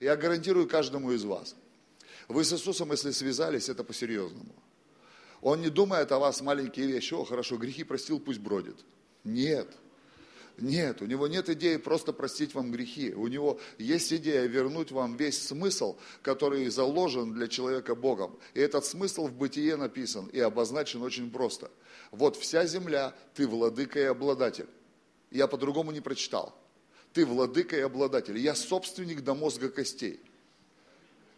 Я гарантирую каждому из вас. Вы с Иисусом, если связались, это по-серьезному. Он не думает о вас маленькие вещи. О, хорошо, грехи простил, пусть бродит. Нет. Нет, у него нет идеи просто простить вам грехи. У него есть идея вернуть вам весь смысл, который заложен для человека Богом. И этот смысл в бытие написан и обозначен очень просто. Вот вся земля, ты владыка и обладатель. Я по-другому не прочитал. Ты владыка и обладатель. Я собственник до мозга костей.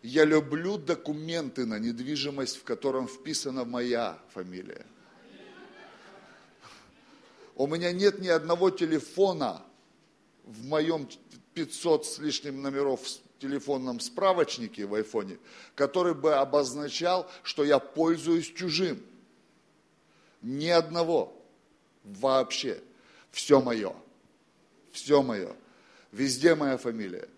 Я люблю документы на недвижимость, в котором вписана моя фамилия. У меня нет ни одного телефона в моем 500 с лишним номеров в телефонном справочнике в айфоне, который бы обозначал, что я пользуюсь чужим. Ни одного. Вообще. Все мое. Все мое. Везде моя фамилия.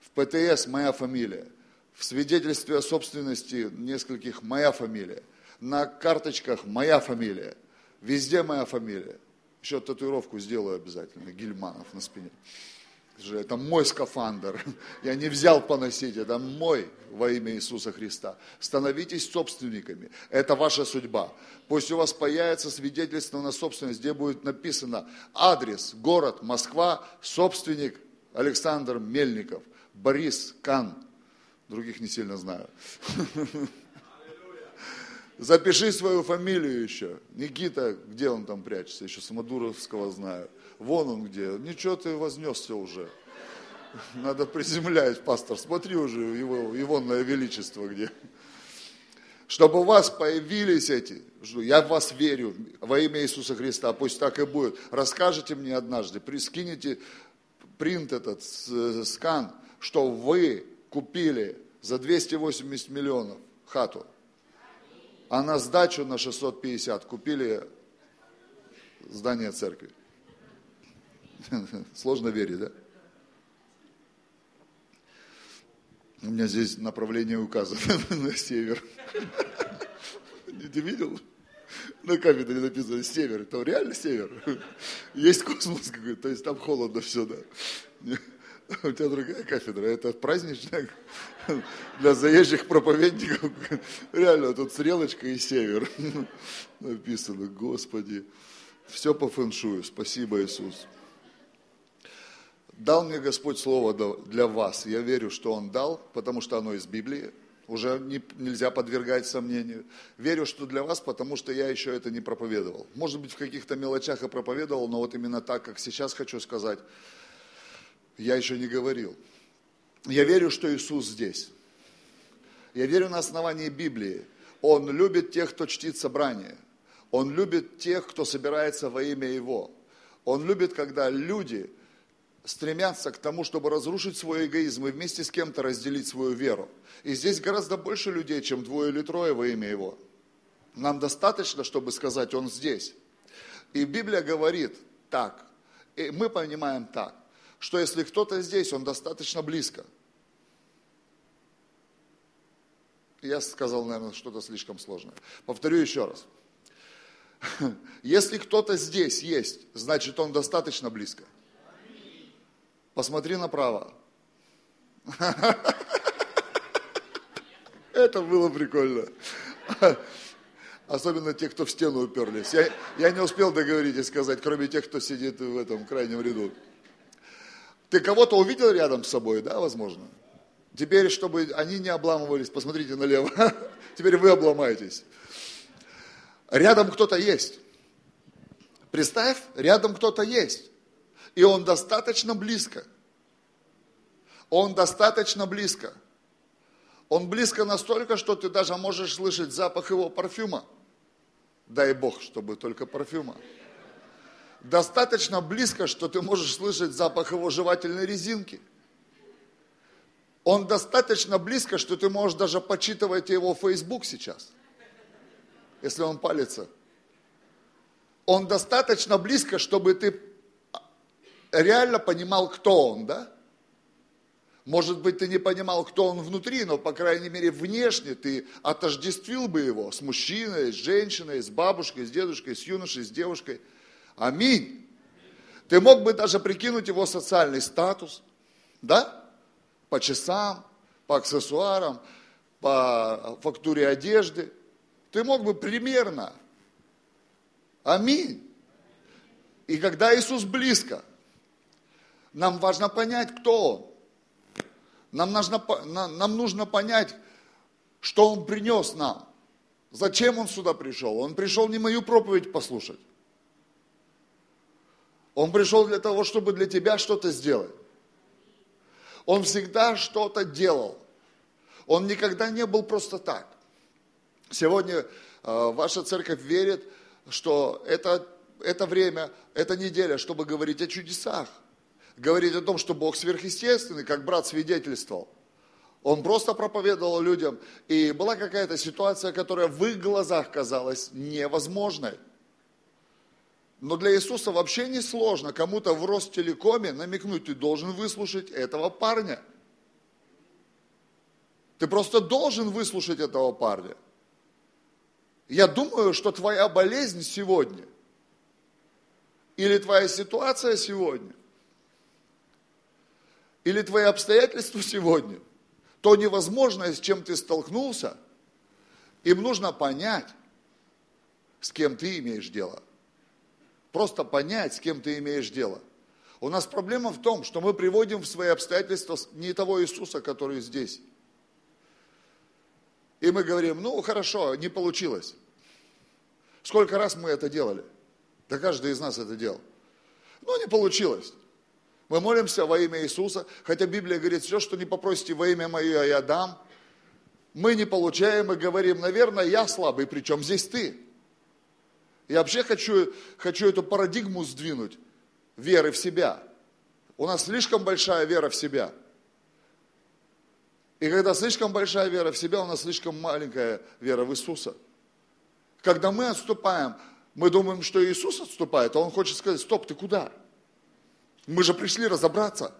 В ПТС моя фамилия. В свидетельстве о собственности нескольких моя фамилия. На карточках моя фамилия. Везде моя фамилия. Еще татуировку сделаю обязательно, Гильманов на спине. Это мой скафандр. Я не взял поносить, это мой во имя Иисуса Христа. Становитесь собственниками. Это ваша судьба. Пусть у вас появится свидетельство на собственность, где будет написано адрес, город, Москва, собственник Александр Мельников, Борис Кан. Других не сильно знаю. Запиши свою фамилию еще. Никита, где он там прячется? Еще Самодуровского знаю. Вон он где. Ничего ты вознесся уже. Надо приземлять, пастор. Смотри уже его, егонное величество где. Чтобы у вас появились эти, я в вас верю, во имя Иисуса Христа, пусть так и будет. Расскажите мне однажды, прискинете принт этот, скан, что вы купили за 280 миллионов хату а на сдачу на 650 купили здание церкви. Сложно верить, да? У меня здесь направление указано на север. Ты видел? На кафедре написано север. Это реально север? Есть космос какой-то, то есть там холодно все, да? У тебя другая кафедра, это праздничная для заезжих проповедников. Реально, тут стрелочка и север написано. Господи, все по фэншую. Спасибо, Иисус. Дал мне Господь Слово для вас. Я верю, что Он дал, потому что оно из Библии. Уже не, нельзя подвергать сомнению. Верю, что для вас, потому что я еще это не проповедовал. Может быть, в каких-то мелочах и проповедовал, но вот именно так, как сейчас хочу сказать – я еще не говорил. Я верю, что Иисус здесь. Я верю на основании Библии. Он любит тех, кто чтит собрание. Он любит тех, кто собирается во имя Его. Он любит, когда люди стремятся к тому, чтобы разрушить свой эгоизм и вместе с кем-то разделить свою веру. И здесь гораздо больше людей, чем двое или трое во имя Его. Нам достаточно, чтобы сказать, Он здесь. И Библия говорит так, и мы понимаем так что если кто-то здесь, он достаточно близко. Я сказал, наверное, что-то слишком сложное. Повторю еще раз. Если кто-то здесь есть, значит он достаточно близко. Посмотри направо. Это было прикольно. Особенно те, кто в стену уперлись. Я, я не успел договорить и сказать, кроме тех, кто сидит в этом крайнем ряду. Ты кого-то увидел рядом с собой, да, возможно? Теперь, чтобы они не обламывались, посмотрите налево. Теперь вы обломаетесь. Рядом кто-то есть. Представь, рядом кто-то есть. И он достаточно близко. Он достаточно близко. Он близко настолько, что ты даже можешь слышать запах его парфюма. Дай Бог, чтобы только парфюма достаточно близко, что ты можешь слышать запах его жевательной резинки. Он достаточно близко, что ты можешь даже почитывать его в Facebook сейчас, если он палится. Он достаточно близко, чтобы ты реально понимал, кто он, да? Может быть, ты не понимал, кто он внутри, но, по крайней мере, внешне ты отождествил бы его с мужчиной, с женщиной, с бабушкой, с дедушкой, с юношей, с девушкой – Аминь. Ты мог бы даже прикинуть его социальный статус, да? по часам, по аксессуарам, по фактуре одежды. Ты мог бы примерно. Аминь. И когда Иисус близко, нам важно понять, кто Он. Нам нужно, нам нужно понять, что Он принес нам. Зачем Он сюда пришел? Он пришел не мою проповедь послушать. Он пришел для того, чтобы для тебя что-то сделать. Он всегда что-то делал. Он никогда не был просто так. Сегодня э, ваша церковь верит, что это, это время, это неделя, чтобы говорить о чудесах. Говорить о том, что Бог сверхъестественный, как брат свидетельствовал. Он просто проповедовал людям, и была какая-то ситуация, которая в их глазах казалась невозможной. Но для Иисуса вообще не сложно кому-то в Ростелекоме намекнуть, ты должен выслушать этого парня. Ты просто должен выслушать этого парня. Я думаю, что твоя болезнь сегодня или твоя ситуация сегодня, или твои обстоятельства сегодня, то невозможное, с чем ты столкнулся, им нужно понять, с кем ты имеешь дело. Просто понять, с кем ты имеешь дело. У нас проблема в том, что мы приводим в свои обстоятельства не того Иисуса, который здесь. И мы говорим, ну хорошо, не получилось. Сколько раз мы это делали? Да каждый из нас это делал. Ну не получилось. Мы молимся во имя Иисуса, хотя Библия говорит, все, что не попросите во имя Мое, я дам. Мы не получаем и говорим, наверное, я слабый, причем здесь ты. Я вообще хочу, хочу эту парадигму сдвинуть веры в себя. У нас слишком большая вера в себя. И когда слишком большая вера в себя, у нас слишком маленькая вера в Иисуса. Когда мы отступаем, мы думаем, что Иисус отступает, а Он хочет сказать, стоп, ты куда? Мы же пришли разобраться.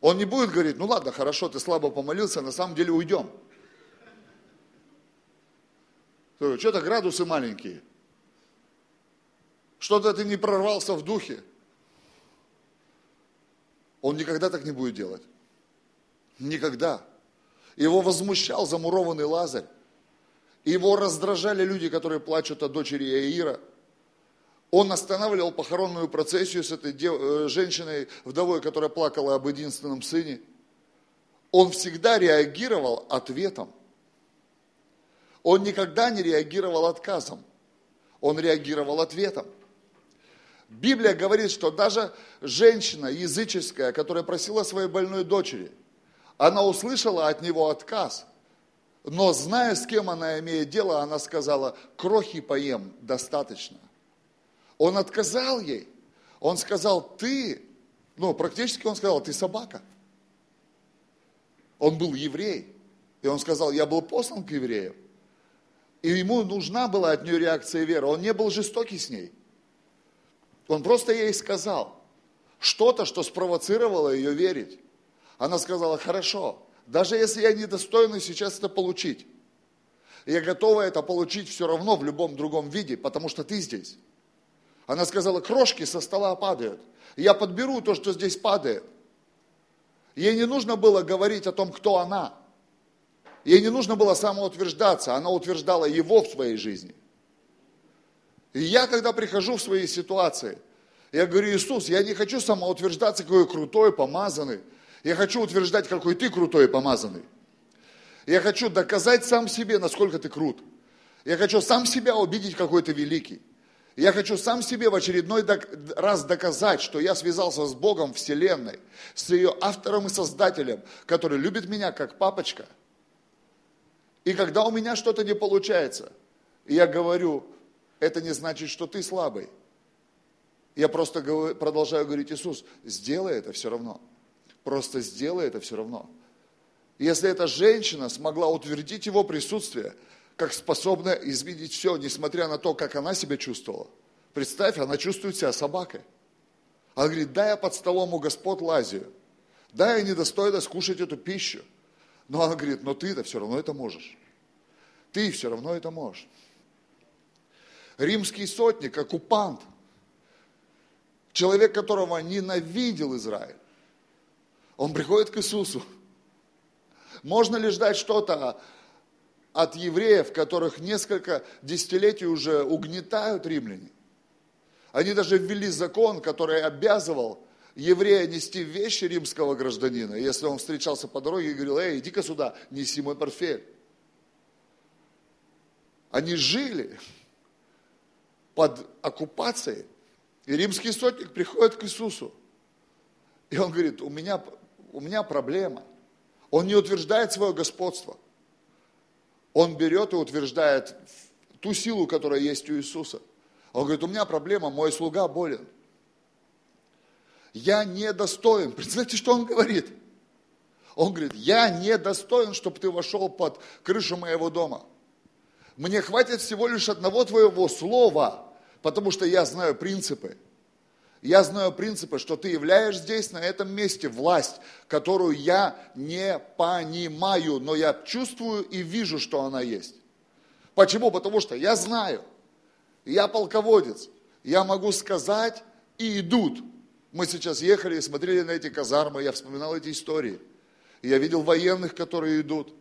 Он не будет говорить, ну ладно, хорошо, ты слабо помолился, на самом деле уйдем. Что-то градусы маленькие. Что-то ты не прорвался в духе. Он никогда так не будет делать. Никогда. Его возмущал замурованный Лазарь. Его раздражали люди, которые плачут о дочери Иаира. Он останавливал похоронную процессию с этой дев... Э, женщиной, вдовой, которая плакала об единственном сыне. Он всегда реагировал ответом. Он никогда не реагировал отказом, он реагировал ответом. Библия говорит, что даже женщина языческая, которая просила своей больной дочери, она услышала от него отказ, но зная, с кем она имеет дело, она сказала, крохи поем, достаточно. Он отказал ей. Он сказал, ты, ну, практически он сказал, ты собака. Он был еврей. И он сказал, я был послан к евреям. И ему нужна была от нее реакция веры. Он не был жестокий с ней. Он просто ей сказал что-то, что спровоцировало ее верить. Она сказала, хорошо, даже если я недостойна сейчас это получить, я готова это получить все равно в любом другом виде, потому что ты здесь. Она сказала, крошки со стола падают. Я подберу то, что здесь падает. Ей не нужно было говорить о том, кто она. Ей не нужно было самоутверждаться, она утверждала его в своей жизни. И я, когда прихожу в свои ситуации, я говорю, Иисус, я не хочу самоутверждаться, какой крутой, помазанный. Я хочу утверждать, какой ты крутой и помазанный. Я хочу доказать сам себе, насколько ты крут. Я хочу сам себя убедить, какой ты великий. Я хочу сам себе в очередной раз доказать, что я связался с Богом Вселенной, с ее автором и создателем, который любит меня как папочка – и когда у меня что-то не получается, я говорю, это не значит, что ты слабый. Я просто продолжаю говорить, Иисус, сделай это все равно. Просто сделай это все равно. Если эта женщина смогла утвердить его присутствие, как способна изменить все, несмотря на то, как она себя чувствовала. Представь, она чувствует себя собакой. Она говорит, да, я под столом у господ лазию. Да, я недостойна скушать эту пищу. Но она говорит, но ты-то все равно это можешь. Ты все равно это можешь. Римский сотник, оккупант, человек, которого ненавидел Израиль, Он приходит к Иисусу. Можно ли ждать что-то от евреев, которых несколько десятилетий уже угнетают римляне? Они даже ввели закон, который обязывал еврея нести вещи римского гражданина, если он встречался по дороге и говорил, эй, иди-ка сюда, неси мой портфель. Они жили под оккупацией, и римский сотник приходит к Иисусу, и он говорит, у меня, у меня проблема. Он не утверждает свое господство. Он берет и утверждает ту силу, которая есть у Иисуса. Он говорит, у меня проблема, мой слуга болен. Я недостоин. Представьте, что он говорит. Он говорит, я недостоин, чтобы ты вошел под крышу моего дома. Мне хватит всего лишь одного твоего слова, потому что я знаю принципы. Я знаю принципы, что ты являешь здесь, на этом месте, власть, которую я не понимаю, но я чувствую и вижу, что она есть. Почему? Потому что я знаю, я полководец, я могу сказать, и идут. Мы сейчас ехали и смотрели на эти казармы, я вспоминал эти истории. Я видел военных, которые идут.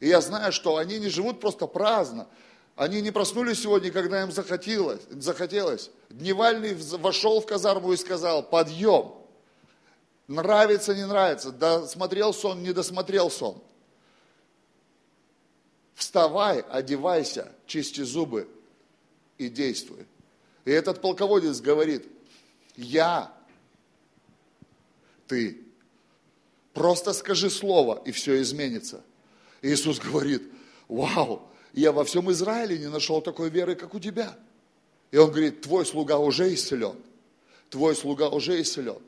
И я знаю, что они не живут просто праздно. Они не проснулись сегодня, когда им захотелось. захотелось. Дневальный вошел в казарму и сказал, подъем. Нравится, не нравится, досмотрел сон, не досмотрел сон. Вставай, одевайся, чисти зубы и действуй. И этот полководец говорит, я, ты, просто скажи слово, и все изменится. Иисус говорит, вау, я во всем Израиле не нашел такой веры, как у тебя. И он говорит, твой слуга уже исцелен. Твой слуга уже исцелен.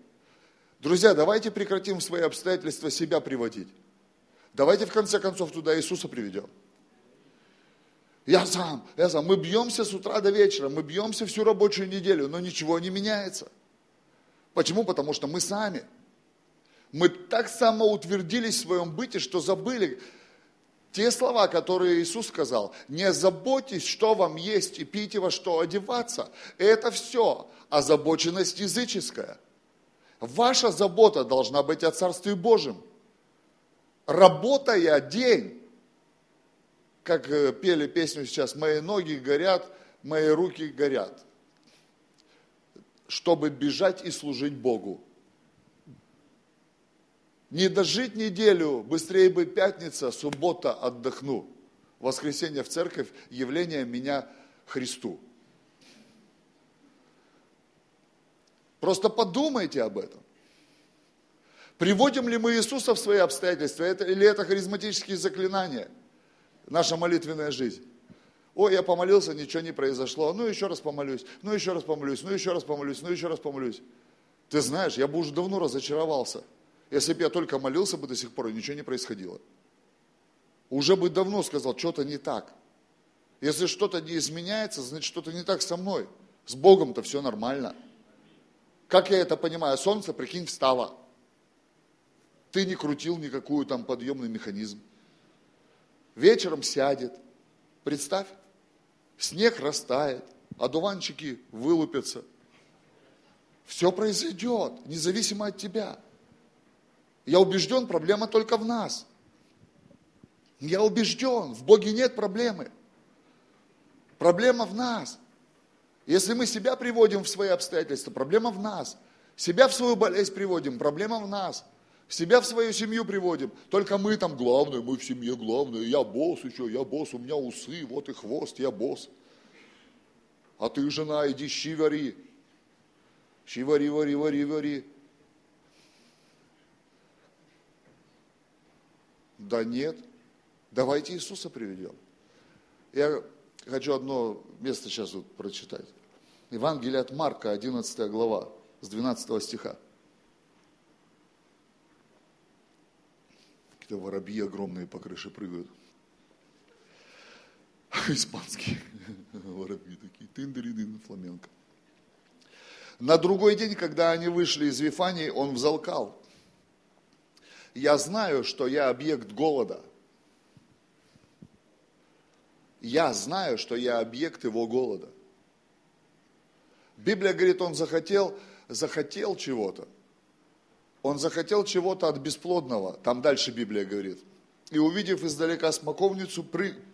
Друзья, давайте прекратим свои обстоятельства себя приводить. Давайте в конце концов туда Иисуса приведем. Я сам, я сам. Мы бьемся с утра до вечера, мы бьемся всю рабочую неделю, но ничего не меняется. Почему? Потому что мы сами. Мы так самоутвердились в своем быте, что забыли, те слова, которые Иисус сказал, не заботьтесь, что вам есть и пейте во что одеваться. Это все озабоченность языческая. Ваша забота должна быть о Царстве Божьем. Работая день, как э, пели песню сейчас, мои ноги горят, мои руки горят, чтобы бежать и служить Богу. Не дожить неделю, быстрее бы пятница, суббота отдохну. Воскресенье в церковь, явление меня Христу. Просто подумайте об этом. Приводим ли мы Иисуса в свои обстоятельства, это, или это харизматические заклинания, наша молитвенная жизнь? Ой, я помолился, ничего не произошло. Ну, еще раз помолюсь, ну, еще раз помолюсь, ну, еще раз помолюсь, ну, еще раз помолюсь. Ты знаешь, я бы уже давно разочаровался – если бы я только молился бы до сих пор, и ничего не происходило. Уже бы давно сказал, что-то не так. Если что-то не изменяется, значит, что-то не так со мной. С Богом-то все нормально. Как я это понимаю? Солнце, прикинь, встало. Ты не крутил никакую там подъемный механизм. Вечером сядет. Представь, снег растает, одуванчики вылупятся. Все произойдет, независимо от тебя. Я убежден, проблема только в нас. Я убежден, в Боге нет проблемы. Проблема в нас. Если мы себя приводим в свои обстоятельства, проблема в нас. Себя в свою болезнь приводим, проблема в нас. Себя в свою семью приводим. Только мы там главные, мы в семье главные. Я босс еще, я босс, у меня усы, вот и хвост, я босс. А ты, жена, иди щи вари. Щи вари, вари, вари, вари. Да нет. Давайте Иисуса приведем. Я хочу одно место сейчас вот прочитать. Евангелие от Марка, 11 глава, с 12 стиха. Какие-то воробьи огромные по крыше прыгают. Испанские воробьи такие. Тын-дыры-дын, фламенко. На другой день, когда они вышли из Вифании, он взалкал я знаю, что я объект голода. Я знаю, что я объект его голода. Библия говорит, он захотел, захотел чего-то. Он захотел чего-то от бесплодного, там дальше Библия говорит. И увидев издалека смоковницу,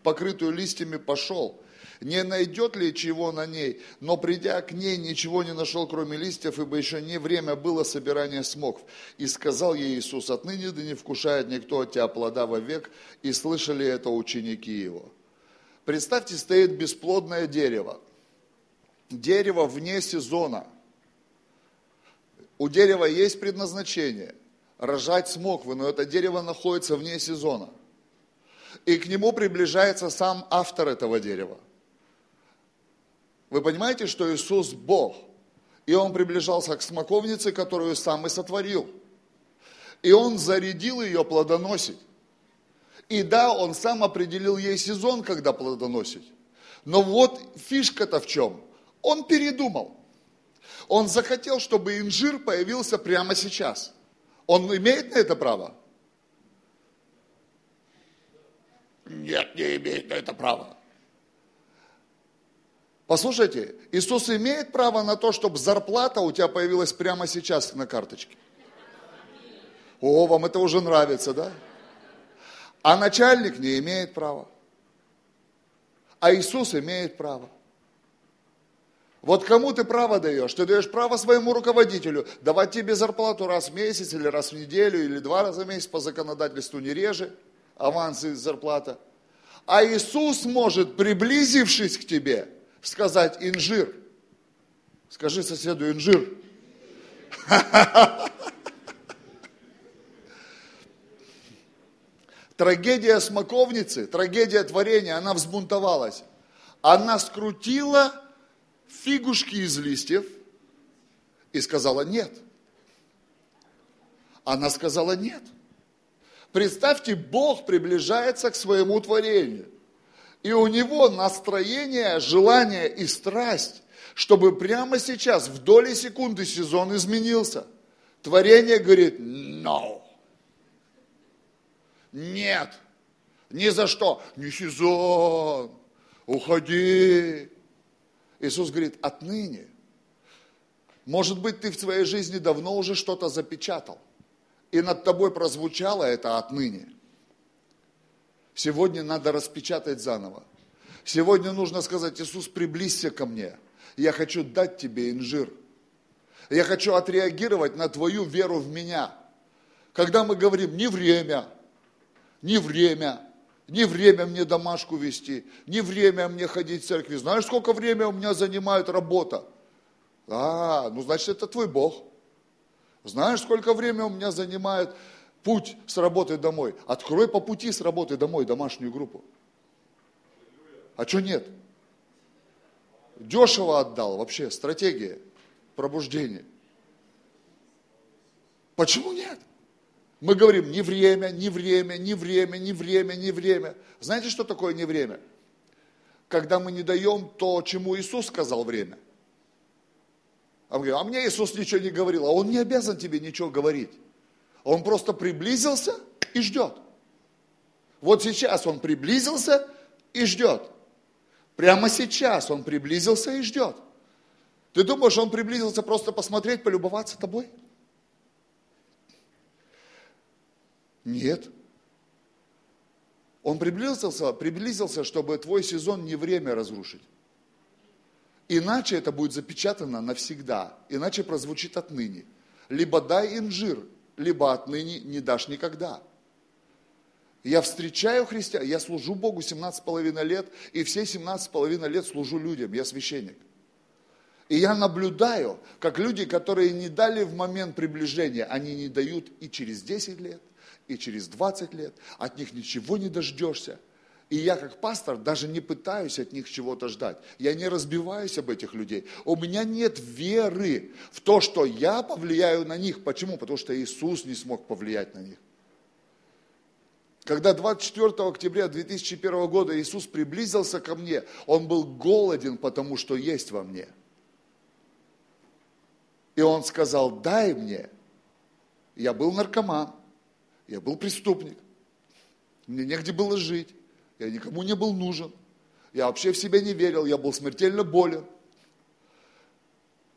покрытую листьями, пошел. Не найдет ли чего на ней, но придя к ней, ничего не нашел, кроме листьев, ибо еще не время было собирания смокв. И сказал ей Иисус, отныне да не вкушает никто от тебя плода вовек, и слышали это ученики его. Представьте, стоит бесплодное дерево. Дерево вне сезона – у дерева есть предназначение – рожать смоквы, но это дерево находится вне сезона. И к нему приближается сам автор этого дерева. Вы понимаете, что Иисус Бог, и Он приближался к смоковнице, которую сам и сотворил. И Он зарядил ее плодоносить. И да, Он сам определил ей сезон, когда плодоносить. Но вот фишка-то в чем? Он передумал. Он захотел, чтобы инжир появился прямо сейчас. Он имеет на это право? Нет, не имеет на это права. Послушайте, Иисус имеет право на то, чтобы зарплата у тебя появилась прямо сейчас на карточке. О, вам это уже нравится, да? А начальник не имеет права. А Иисус имеет право. Вот кому ты право даешь? Ты даешь право своему руководителю давать тебе зарплату раз в месяц, или раз в неделю, или два раза в месяц по законодательству не реже, аванс и зарплата. А Иисус может, приблизившись к тебе, сказать инжир. Скажи соседу инжир. Трагедия смоковницы, трагедия творения, она взбунтовалась. Она скрутила фигушки из листьев и сказала нет. Она сказала нет. Представьте, Бог приближается к своему творению. И у него настроение, желание и страсть, чтобы прямо сейчас, в доли секунды сезон изменился. Творение говорит, no. Нет. Ни за что. Не сезон. Уходи. Иисус говорит, отныне. Может быть, ты в своей жизни давно уже что-то запечатал. И над тобой прозвучало это отныне. Сегодня надо распечатать заново. Сегодня нужно сказать, Иисус, приблизься ко мне. Я хочу дать тебе инжир. Я хочу отреагировать на твою веру в меня. Когда мы говорим, не время, не время, не время мне домашку вести, не время мне ходить в церкви. Знаешь, сколько времени у меня занимает работа? А, ну значит, это твой Бог. Знаешь, сколько времени у меня занимает путь с работы домой? Открой по пути с работы домой домашнюю группу. А что нет? Дешево отдал вообще, стратегия пробуждения. Почему нет? Мы говорим, не время, не время, не время, не время, не время. Знаете, что такое не время? Когда мы не даем то, чему Иисус сказал время. А а мне Иисус ничего не говорил, а Он не обязан тебе ничего говорить. Он просто приблизился и ждет. Вот сейчас Он приблизился и ждет. Прямо сейчас Он приблизился и ждет. Ты думаешь, Он приблизился просто посмотреть, полюбоваться тобой? Нет. Он приблизился, приблизился, чтобы твой сезон не время разрушить. Иначе это будет запечатано навсегда, иначе прозвучит отныне. Либо дай инжир, либо отныне не дашь никогда. Я встречаю христиан, я служу Богу 17,5 лет, и все 17,5 лет служу людям, я священник. И я наблюдаю, как люди, которые не дали в момент приближения, они не дают и через 10 лет, и через 20 лет, от них ничего не дождешься. И я как пастор даже не пытаюсь от них чего-то ждать. Я не разбиваюсь об этих людей. У меня нет веры в то, что я повлияю на них. Почему? Потому что Иисус не смог повлиять на них. Когда 24 октября 2001 года Иисус приблизился ко мне, Он был голоден, потому что есть во мне. И Он сказал, дай мне. Я был наркоман. Я был преступник. Мне негде было жить. Я никому не был нужен. Я вообще в себя не верил. Я был смертельно болен.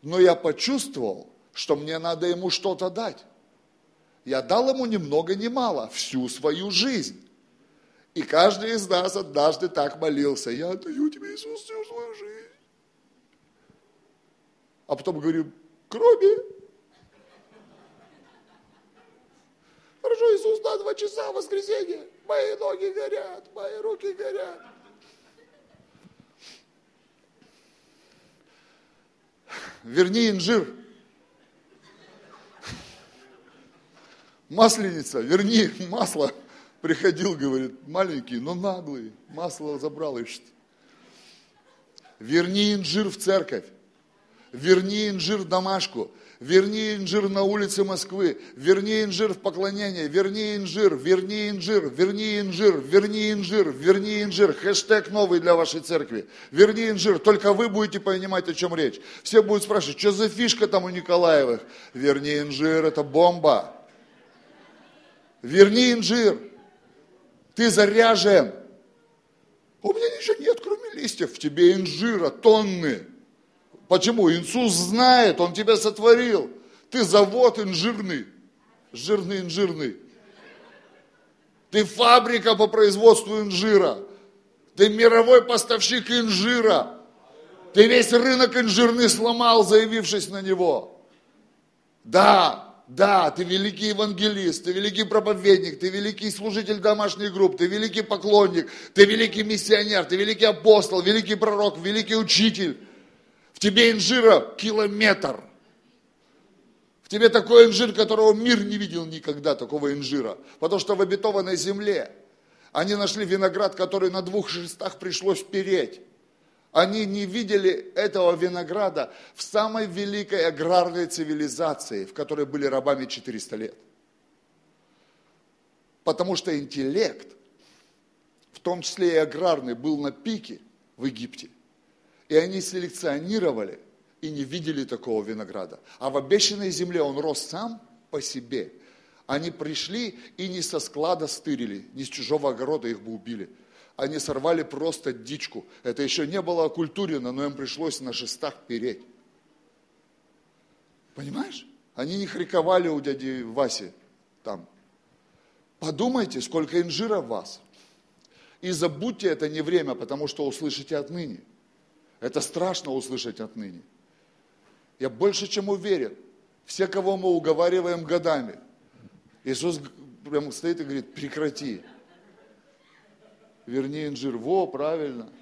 Но я почувствовал, что мне надо ему что-то дать. Я дал ему ни много ни мало, всю свою жизнь. И каждый из нас однажды так молился, я отдаю тебе, Иисус, всю свою жизнь. А потом говорю, кроме. Хорошо, Иисус, на два часа воскресенье. Мои ноги горят, мои руки горят. Верни инжир. Масленица, верни масло. Приходил, говорит, маленький, но наглый. Масло забрал и что? Верни инжир в церковь. Верни инжир домашку верни инжир на улице Москвы, верни инжир в поклонение, верни инжир, верни инжир, верни инжир, верни инжир, верни инжир, хэштег новый для вашей церкви, верни инжир, только вы будете понимать, о чем речь. Все будут спрашивать, что за фишка там у Николаевых? Верни инжир, это бомба. Верни инжир, ты заряжен. У меня ничего нет, кроме листьев, в тебе инжира тонны. Почему? Иисус знает, Он тебя сотворил. Ты завод инжирный, жирный инжирный. Ты фабрика по производству инжира. Ты мировой поставщик инжира. Ты весь рынок инжирный сломал, заявившись на него. Да, да, ты великий евангелист, ты великий проповедник, ты великий служитель домашних групп, ты великий поклонник, ты великий миссионер, ты великий апостол, великий пророк, великий учитель тебе инжира километр. В тебе такой инжир, которого мир не видел никогда, такого инжира. Потому что в обетованной земле они нашли виноград, который на двух шестах пришлось переть. Они не видели этого винограда в самой великой аграрной цивилизации, в которой были рабами 400 лет. Потому что интеллект, в том числе и аграрный, был на пике в Египте – и они селекционировали и не видели такого винограда. А в обещанной земле он рос сам по себе. Они пришли и не со склада стырили, не с чужого огорода их бы убили. Они сорвали просто дичку. Это еще не было окультурено, но им пришлось на шестах переть. Понимаешь? Они не хриковали у дяди Васи там. Подумайте, сколько инжира в вас. И забудьте это не время, потому что услышите отныне. Это страшно услышать отныне. Я больше чем уверен, все, кого мы уговариваем годами, Иисус прямо стоит и говорит, прекрати. Верни инжир. Во, правильно.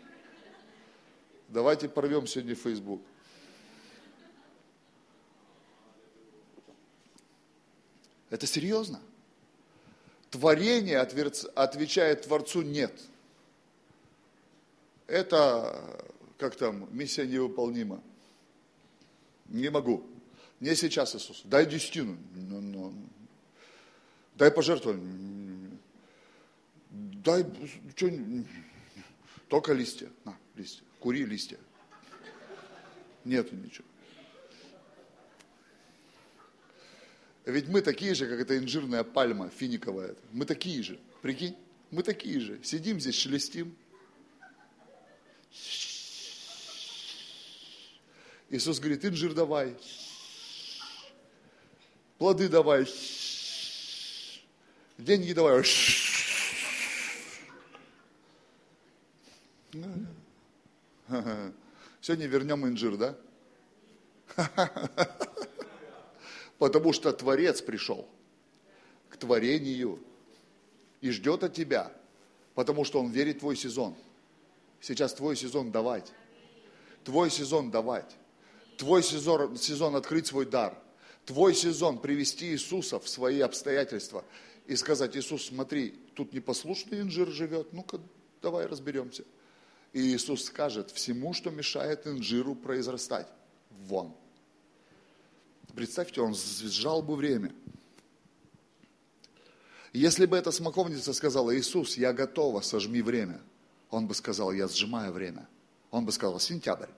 Давайте порвем сегодня Facebook. Это серьезно. Творение отвечает Творцу нет. Это как там, миссия невыполнима. Не могу. Не сейчас, Иисус. Дай десятину. Ну. Ну. Дай пожертвование. Дай, что, только листья. На, листья. Кури листья. Нету ничего. Ведь мы такие же, как эта инжирная пальма финиковая. Мы такие же. Прикинь? Мы такие же. Сидим здесь, шелестим. Иисус говорит, инжир давай, плоды давай, деньги давай. Сегодня вернем инжир, да? Потому что Творец пришел к творению и ждет от тебя, потому что Он верит в твой сезон. Сейчас твой сезон давать. Твой сезон давать. Твой сезон, сезон открыть свой дар. Твой сезон привести Иисуса в свои обстоятельства и сказать, Иисус, смотри, тут непослушный инжир живет, ну-ка давай разберемся. И Иисус скажет всему, что мешает инжиру произрастать, вон. Представьте, он сжал бы время. Если бы эта смоковница сказала, Иисус, я готова, сожми время, он бы сказал, я сжимаю время. Он бы сказал, сентябрь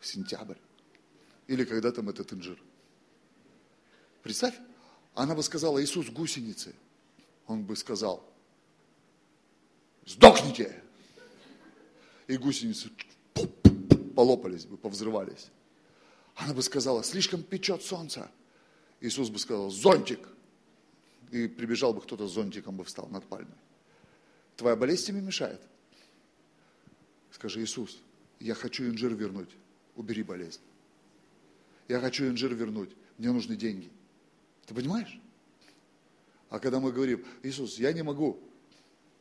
сентябрь. Или когда там этот инжир. Представь, она бы сказала, Иисус гусеницы. Он бы сказал, сдохните. И гусеницы полопались бы, повзрывались. Она бы сказала, слишком печет солнце. Иисус бы сказал, зонтик. И прибежал бы кто-то с зонтиком бы встал над пальмой. Твоя болезнь тебе мешает. Скажи, Иисус, я хочу инжир вернуть. Убери болезнь. Я хочу инжир вернуть. Мне нужны деньги. Ты понимаешь? А когда мы говорим, Иисус, я не могу,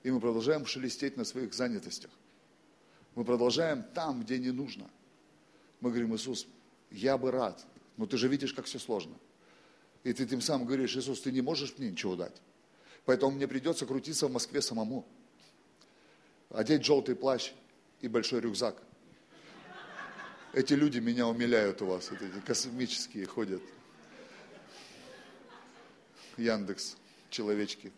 и мы продолжаем шелестеть на своих занятостях, мы продолжаем там, где не нужно. Мы говорим, Иисус, я бы рад, но ты же видишь, как все сложно. И ты тем самым говоришь, Иисус, ты не можешь мне ничего дать. Поэтому мне придется крутиться в Москве самому. Одеть желтый плащ и большой рюкзак. Эти люди меня умиляют у вас, вот эти космические ходят. Яндекс, человечки.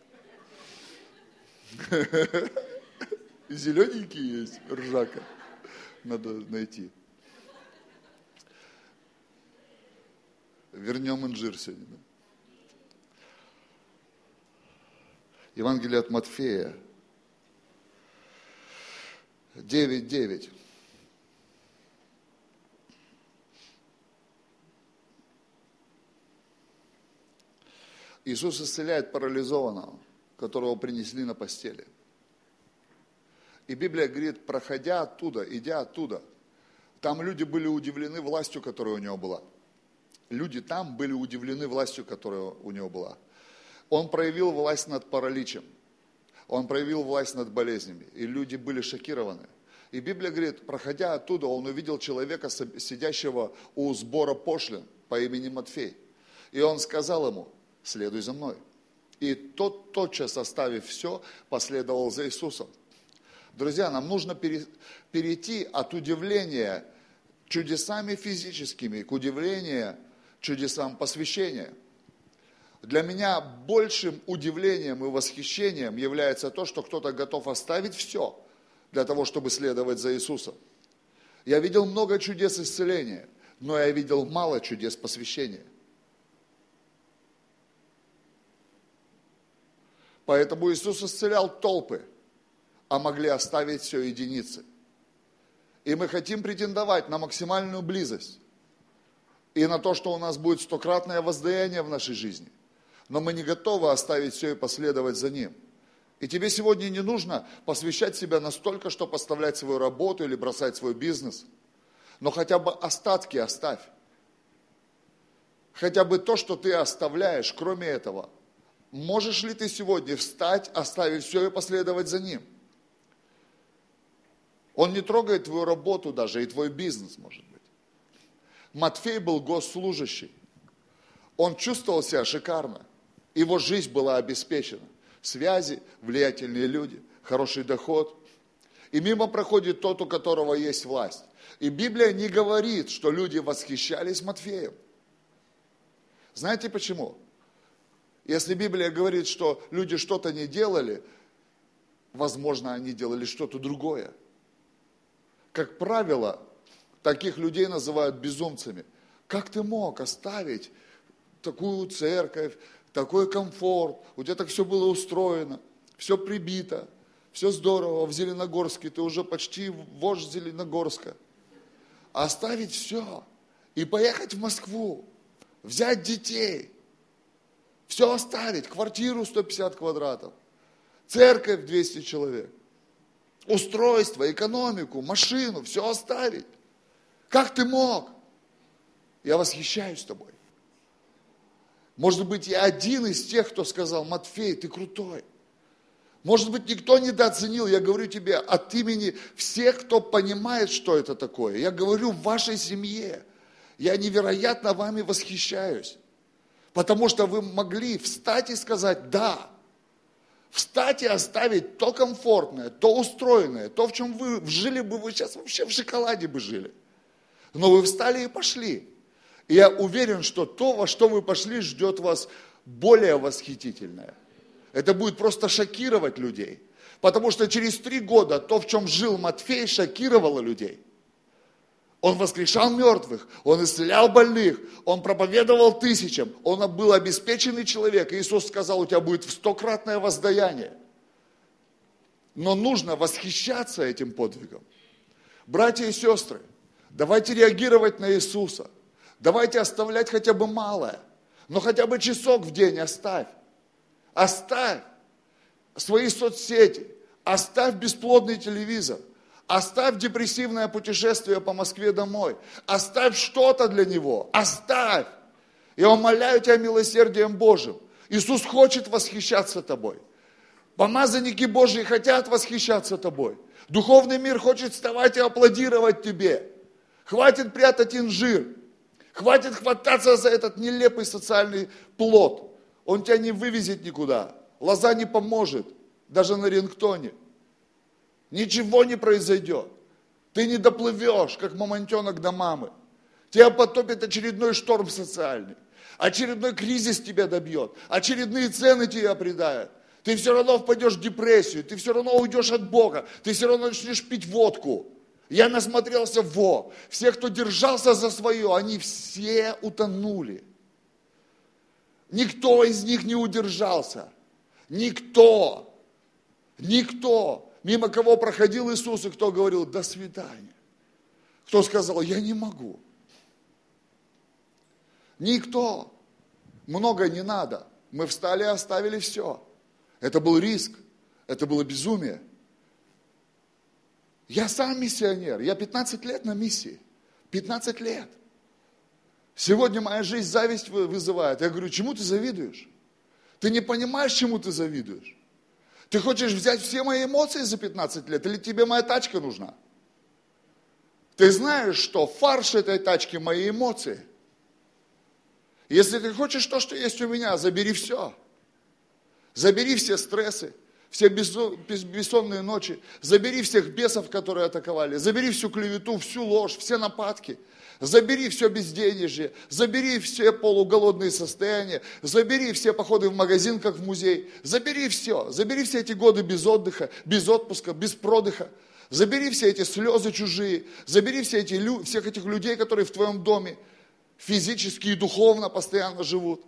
Зелененькие есть, ржака. Надо найти. Вернем инжир сегодня. Евангелие от Матфея. 9.9. Иисус исцеляет парализованного, которого принесли на постели. И Библия говорит, проходя оттуда, идя оттуда, там люди были удивлены властью, которая у него была. Люди там были удивлены властью, которая у него была. Он проявил власть над параличем. Он проявил власть над болезнями. И люди были шокированы. И Библия говорит, проходя оттуда, он увидел человека, сидящего у сбора пошлин по имени Матфей. И он сказал ему, следуй за мной. И тот, тотчас оставив все, последовал за Иисусом. Друзья, нам нужно перейти от удивления чудесами физическими к удивлению чудесам посвящения. Для меня большим удивлением и восхищением является то, что кто-то готов оставить все для того, чтобы следовать за Иисусом. Я видел много чудес исцеления, но я видел мало чудес посвящения. Поэтому Иисус исцелял толпы, а могли оставить все единицы. И мы хотим претендовать на максимальную близость и на то, что у нас будет стократное воздаяние в нашей жизни. Но мы не готовы оставить все и последовать за Ним. И тебе сегодня не нужно посвящать себя настолько, чтобы поставлять свою работу или бросать свой бизнес. Но хотя бы остатки оставь. Хотя бы то, что ты оставляешь, кроме этого. Можешь ли ты сегодня встать, оставить все и последовать за Ним? Он не трогает твою работу даже, и твой бизнес, может быть. Матфей был госслужащий. Он чувствовал себя шикарно. Его жизнь была обеспечена. Связи, влиятельные люди, хороший доход. И мимо проходит тот, у которого есть власть. И Библия не говорит, что люди восхищались Матфеем. Знаете почему? Если Библия говорит, что люди что-то не делали, возможно, они делали что-то другое. Как правило, Таких людей называют безумцами. Как ты мог оставить такую церковь, такой комфорт, у тебя так все было устроено, все прибито, все здорово, в Зеленогорске, ты уже почти вождь Зеленогорска. Оставить все и поехать в Москву, взять детей, все оставить, квартиру 150 квадратов, церковь 200 человек, устройство, экономику, машину, все оставить. Как ты мог? Я восхищаюсь тобой. Может быть, я один из тех, кто сказал, Матфей, ты крутой. Может быть, никто недооценил, я говорю тебе от имени всех, кто понимает, что это такое. Я говорю в вашей семье. Я невероятно вами восхищаюсь. Потому что вы могли встать и сказать «да». Встать и оставить то комфортное, то устроенное, то, в чем вы жили бы, вы сейчас вообще в шоколаде бы жили. Но вы встали и пошли. И я уверен, что то, во что вы пошли, ждет вас более восхитительное. Это будет просто шокировать людей. Потому что через три года то, в чем жил Матфей, шокировало людей. Он воскрешал мертвых, он исцелял больных, он проповедовал тысячам, он был обеспеченный человек. Иисус сказал, у тебя будет в стократное воздаяние. Но нужно восхищаться этим подвигом. Братья и сестры, Давайте реагировать на Иисуса. Давайте оставлять хотя бы малое. Но хотя бы часок в день оставь. Оставь свои соцсети. Оставь бесплодный телевизор. Оставь депрессивное путешествие по Москве домой. Оставь что-то для него. Оставь. Я умоляю тебя милосердием Божьим. Иисус хочет восхищаться тобой. Помазанники Божьи хотят восхищаться тобой. Духовный мир хочет вставать и аплодировать тебе. Хватит прятать инжир. Хватит хвататься за этот нелепый социальный плод. Он тебя не вывезет никуда. Лоза не поможет, даже на рингтоне. Ничего не произойдет. Ты не доплывешь, как мамонтенок до мамы. Тебя потопит очередной шторм социальный. Очередной кризис тебя добьет. Очередные цены тебя предают. Ты все равно впадешь в депрессию. Ты все равно уйдешь от Бога. Ты все равно начнешь пить водку. Я насмотрелся во. Все, кто держался за свое, они все утонули. Никто из них не удержался. Никто. Никто. Мимо кого проходил Иисус, и кто говорил, до свидания. Кто сказал, я не могу. Никто. Много не надо. Мы встали и оставили все. Это был риск. Это было безумие. Я сам миссионер. Я 15 лет на миссии. 15 лет. Сегодня моя жизнь зависть вызывает. Я говорю, чему ты завидуешь? Ты не понимаешь, чему ты завидуешь? Ты хочешь взять все мои эмоции за 15 лет, или тебе моя тачка нужна? Ты знаешь, что фарш этой тачки мои эмоции. Если ты хочешь то, что есть у меня, забери все. Забери все стрессы, все бессонные ночи, забери всех бесов, которые атаковали, забери всю клевету, всю ложь, все нападки, забери все безденежье, забери все полуголодные состояния, забери все походы в магазин, как в музей, забери все, забери все эти годы без отдыха, без отпуска, без продыха, забери все эти слезы чужие, забери все эти, всех этих людей, которые в твоем доме физически и духовно постоянно живут.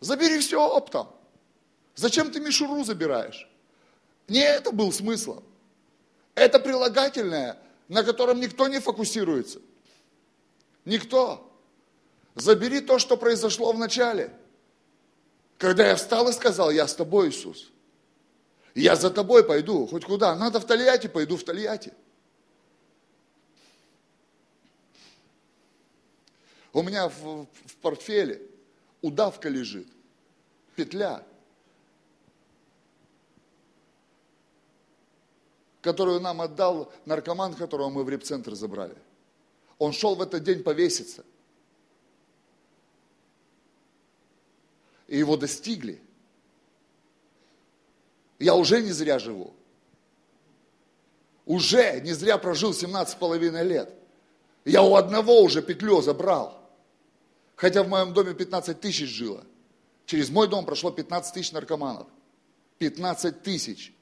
Забери все оптом. Зачем ты мишуру забираешь? Не это был смыслом. Это прилагательное, на котором никто не фокусируется. Никто. Забери то, что произошло в начале. Когда я встал и сказал, я с тобой, Иисус. Я за тобой пойду, хоть куда. Надо в Тольятти, пойду в Тольятти. У меня в, в портфеле удавка лежит, петля. которую нам отдал наркоман, которого мы в репцентр забрали. Он шел в этот день повеситься. И его достигли. Я уже не зря живу. Уже не зря прожил 17 с половиной лет. Я у одного уже петлю забрал. Хотя в моем доме 15 тысяч жило. Через мой дом прошло 15 тысяч наркоманов. 15 тысяч.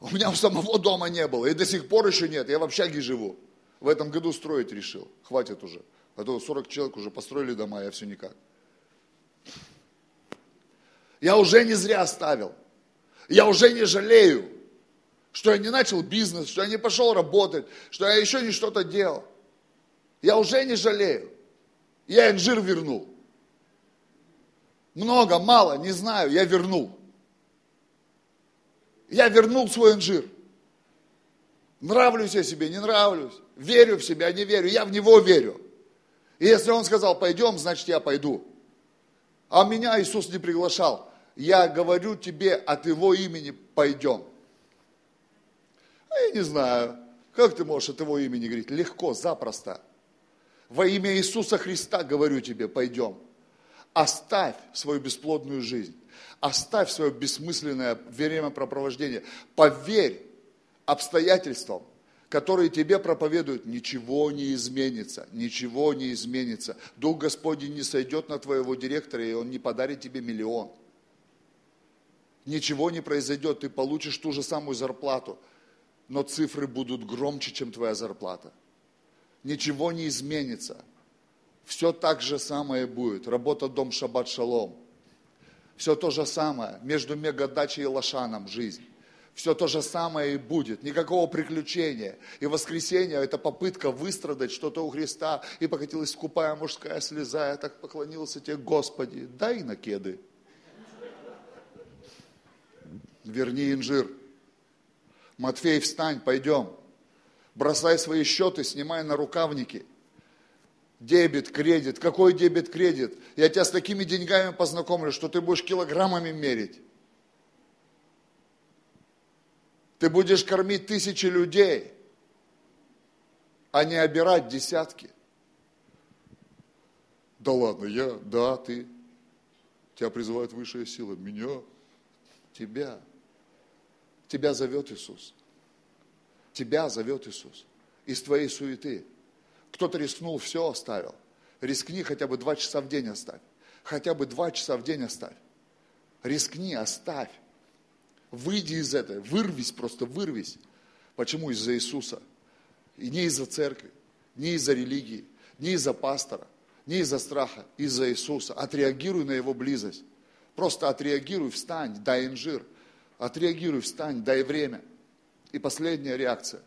У меня у самого дома не было, и до сих пор еще нет, я в общаге живу. В этом году строить решил, хватит уже. А то 40 человек уже построили дома, я все никак. Я уже не зря оставил. Я уже не жалею, что я не начал бизнес, что я не пошел работать, что я еще не что-то делал. Я уже не жалею. Я инжир вернул. Много, мало, не знаю, я вернул. Я вернул свой инжир. Нравлюсь я себе, не нравлюсь. Верю в себя, не верю. Я в него верю. И если он сказал, пойдем, значит я пойду. А меня Иисус не приглашал. Я говорю тебе от его имени пойдем. А я не знаю, как ты можешь от его имени говорить? Легко, запросто. Во имя Иисуса Христа говорю тебе, пойдем. Оставь свою бесплодную жизнь. Оставь свое бессмысленное времяпрепровождение. Поверь обстоятельствам, которые тебе проповедуют, ничего не изменится, ничего не изменится. Дух Господень не сойдет на твоего директора, и он не подарит тебе миллион. Ничего не произойдет, ты получишь ту же самую зарплату, но цифры будут громче, чем твоя зарплата. Ничего не изменится. Все так же самое будет. Работа, дом, шаббат, шалом – все то же самое. Между Мегадачей и Лошаном жизнь. все то же самое и будет, никакого приключения. И воскресенье – это попытка выстрадать что-то у Христа, и покатилась скупая мужская слеза, я так поклонился тебе, Господи, дай на кеды. Верни инжир. Матфей, встань, пойдем. Бросай свои счеты, снимай на рукавники. Дебет, кредит. Какой дебет, кредит? Я тебя с такими деньгами познакомлю, что ты будешь килограммами мерить. Ты будешь кормить тысячи людей, а не обирать десятки. Да ладно, я, да, ты. Тебя призывает высшая сила. Меня, тебя. Тебя зовет Иисус. Тебя зовет Иисус. Из твоей суеты. Кто-то рискнул, все оставил. Рискни хотя бы два часа в день оставь. Хотя бы два часа в день оставь. Рискни, оставь. Выйди из этого, вырвись просто, вырвись. Почему? Из-за Иисуса. И не из-за церкви, не из-за религии, не из-за пастора, не из-за страха, из-за Иисуса. Отреагируй на Его близость. Просто отреагируй, встань, дай инжир. Отреагируй, встань, дай время. И последняя реакция.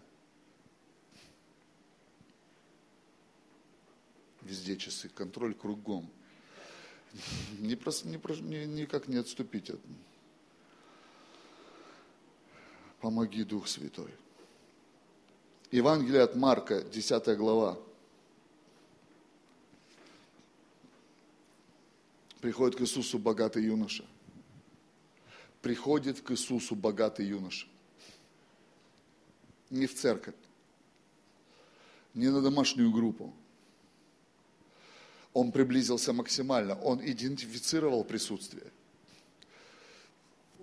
Везде часы, контроль кругом. Не, просто, не, не, никак не отступить от Помоги, Дух Святой. Евангелие от Марка, 10 глава. Приходит к Иисусу богатый юноша. Приходит к Иисусу богатый юноша. Не в церковь, не на домашнюю группу. Он приблизился максимально, он идентифицировал присутствие.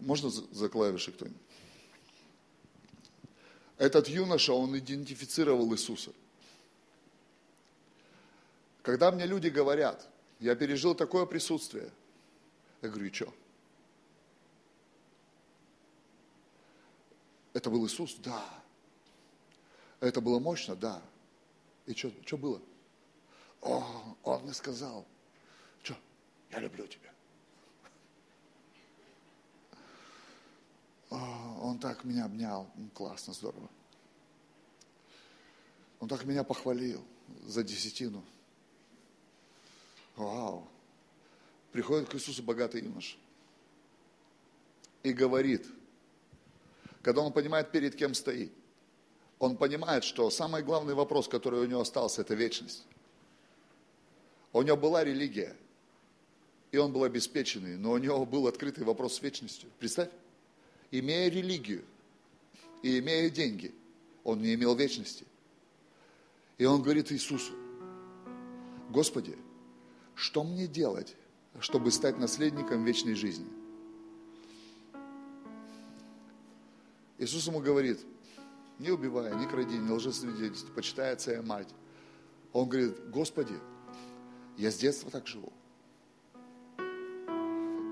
Можно за клавиши кто-нибудь? Этот юноша, он идентифицировал Иисуса. Когда мне люди говорят, я пережил такое присутствие, я говорю, и что? Это был Иисус? Да. Это было мощно? Да. И что, было? О, он мне сказал, что, я люблю тебя. он так меня обнял, ну, классно, здорово. Он так меня похвалил за десятину. Вау. Приходит к Иисусу богатый юноша и говорит, когда он понимает, перед кем стоит, он понимает, что самый главный вопрос, который у него остался, это вечность. У него была религия, и он был обеспеченный, но у него был открытый вопрос с вечностью. Представь имея религию и имея деньги, он не имел вечности. И он говорит Иисусу, Господи, что мне делать, чтобы стать наследником вечной жизни? Иисус ему говорит, не убивая, не кради, не лжесвидетельствуй, почитай отца и мать. Он говорит, Господи, я с детства так живу.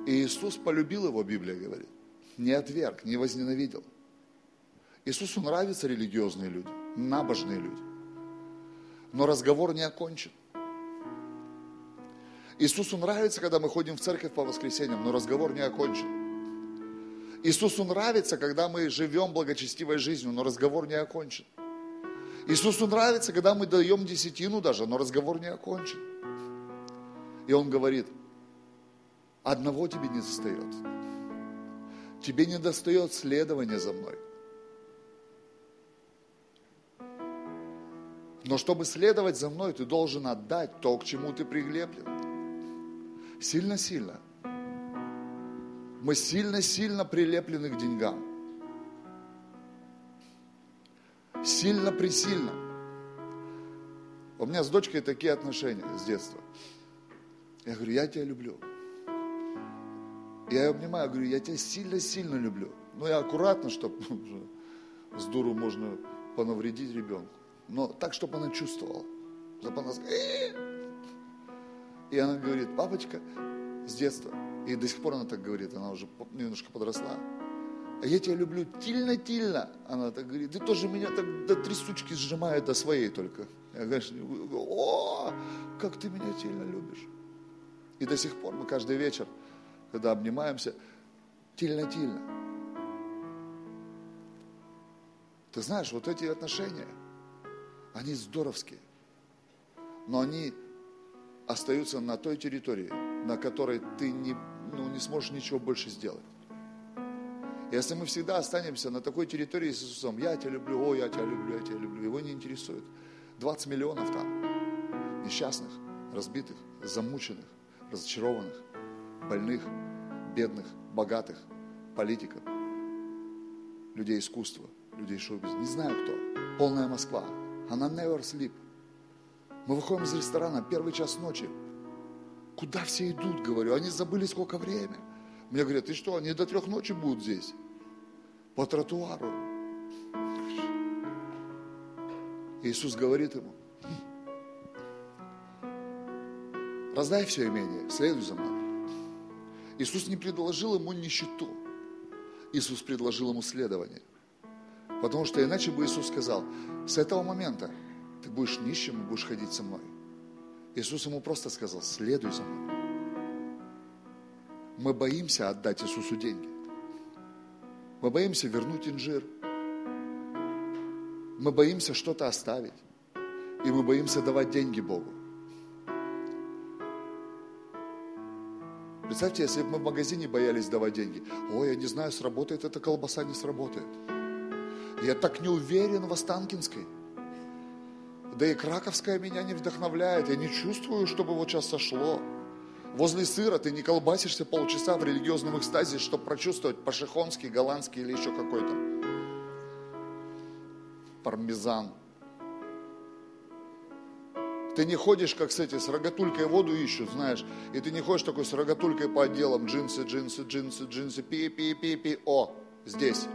И Иисус полюбил его, Библия говорит не отверг, не возненавидел. Иисусу нравятся религиозные люди, набожные люди. Но разговор не окончен. Иисусу нравится, когда мы ходим в церковь по воскресеньям, но разговор не окончен. Иисусу нравится, когда мы живем благочестивой жизнью, но разговор не окончен. Иисусу нравится, когда мы даем десятину даже, но разговор не окончен. И Он говорит, одного тебе не достает Тебе не достает следования за мной. Но чтобы следовать за мной, ты должен отдать то, к чему ты приглеплен. Сильно-сильно. Мы сильно-сильно прилеплены к деньгам. Сильно-пресильно. У меня с дочкой такие отношения с детства. Я говорю, я тебя люблю. Я ее обнимаю, говорю, я тебя сильно-сильно люблю. Ну, я аккуратно, чтобы с дуру можно понавредить ребенку. Но так, чтобы она чувствовала. Чтобы она И она говорит, папочка, с детства. И до сих пор она так говорит, она уже немножко подросла. А я тебя люблю тильно-тильно. Она так говорит, ты тоже меня так до трясучки сжимает до своей только. Я говорю, о, как ты меня тильно любишь. И до сих пор мы каждый вечер когда обнимаемся, тильно-тильно. Ты знаешь, вот эти отношения, они здоровские, но они остаются на той территории, на которой ты не, ну, не сможешь ничего больше сделать. Если мы всегда останемся на такой территории с Иисусом, я тебя люблю, о, я тебя люблю, я тебя люблю, его не интересует. 20 миллионов там, несчастных, разбитых, замученных, разочарованных, больных, бедных, богатых, политиков, людей искусства, людей шоу-бизнеса, не знаю кто, полная Москва, она never sleep. Мы выходим из ресторана, первый час ночи, куда все идут, говорю, они забыли сколько время. Мне говорят, ты что, они до трех ночи будут здесь? По тротуару. Иисус говорит ему, раздай все имение, следуй за мной. Иисус не предложил ему нищету. Иисус предложил ему следование. Потому что иначе бы Иисус сказал, с этого момента ты будешь нищим и будешь ходить со мной. Иисус ему просто сказал, следуй за мной мы боимся отдать Иисусу деньги. Мы боимся вернуть инжир. Мы боимся что-то оставить. И мы боимся давать деньги Богу. Представьте, если бы мы в магазине боялись давать деньги. Ой, я не знаю, сработает эта колбаса, не сработает. Я так не уверен в Останкинской. Да и Краковская меня не вдохновляет. Я не чувствую, чтобы вот сейчас сошло. Возле сыра ты не колбасишься полчаса в религиозном экстазе, чтобы прочувствовать пашихонский, голландский или еще какой-то. Пармезан. Ты не ходишь, как, кстати, с рогатулькой воду ищут, знаешь, и ты не ходишь такой с рогатулькой по отделам, джинсы, джинсы, джинсы, джинсы, пи-пи-пи-пи, о, здесь.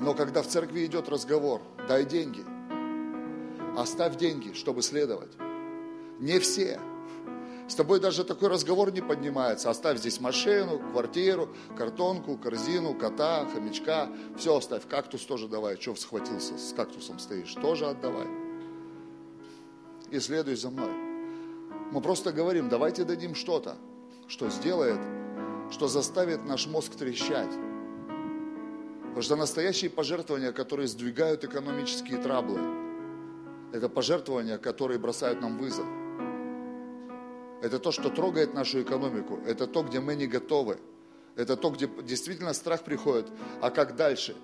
Но когда в церкви идет разговор, дай деньги, оставь деньги, чтобы следовать. Не все. С тобой даже такой разговор не поднимается. Оставь здесь машину, квартиру, картонку, корзину, кота, хомячка. Все оставь. Кактус тоже давай. Че схватился, с кактусом стоишь, тоже отдавай. И следуй за мной. Мы просто говорим, давайте дадим что-то, что сделает, что заставит наш мозг трещать. Потому что настоящие пожертвования, которые сдвигают экономические траблы, это пожертвования, которые бросают нам вызов. Это то, что трогает нашу экономику. Это то, где мы не готовы. Это то, где действительно страх приходит. А как дальше?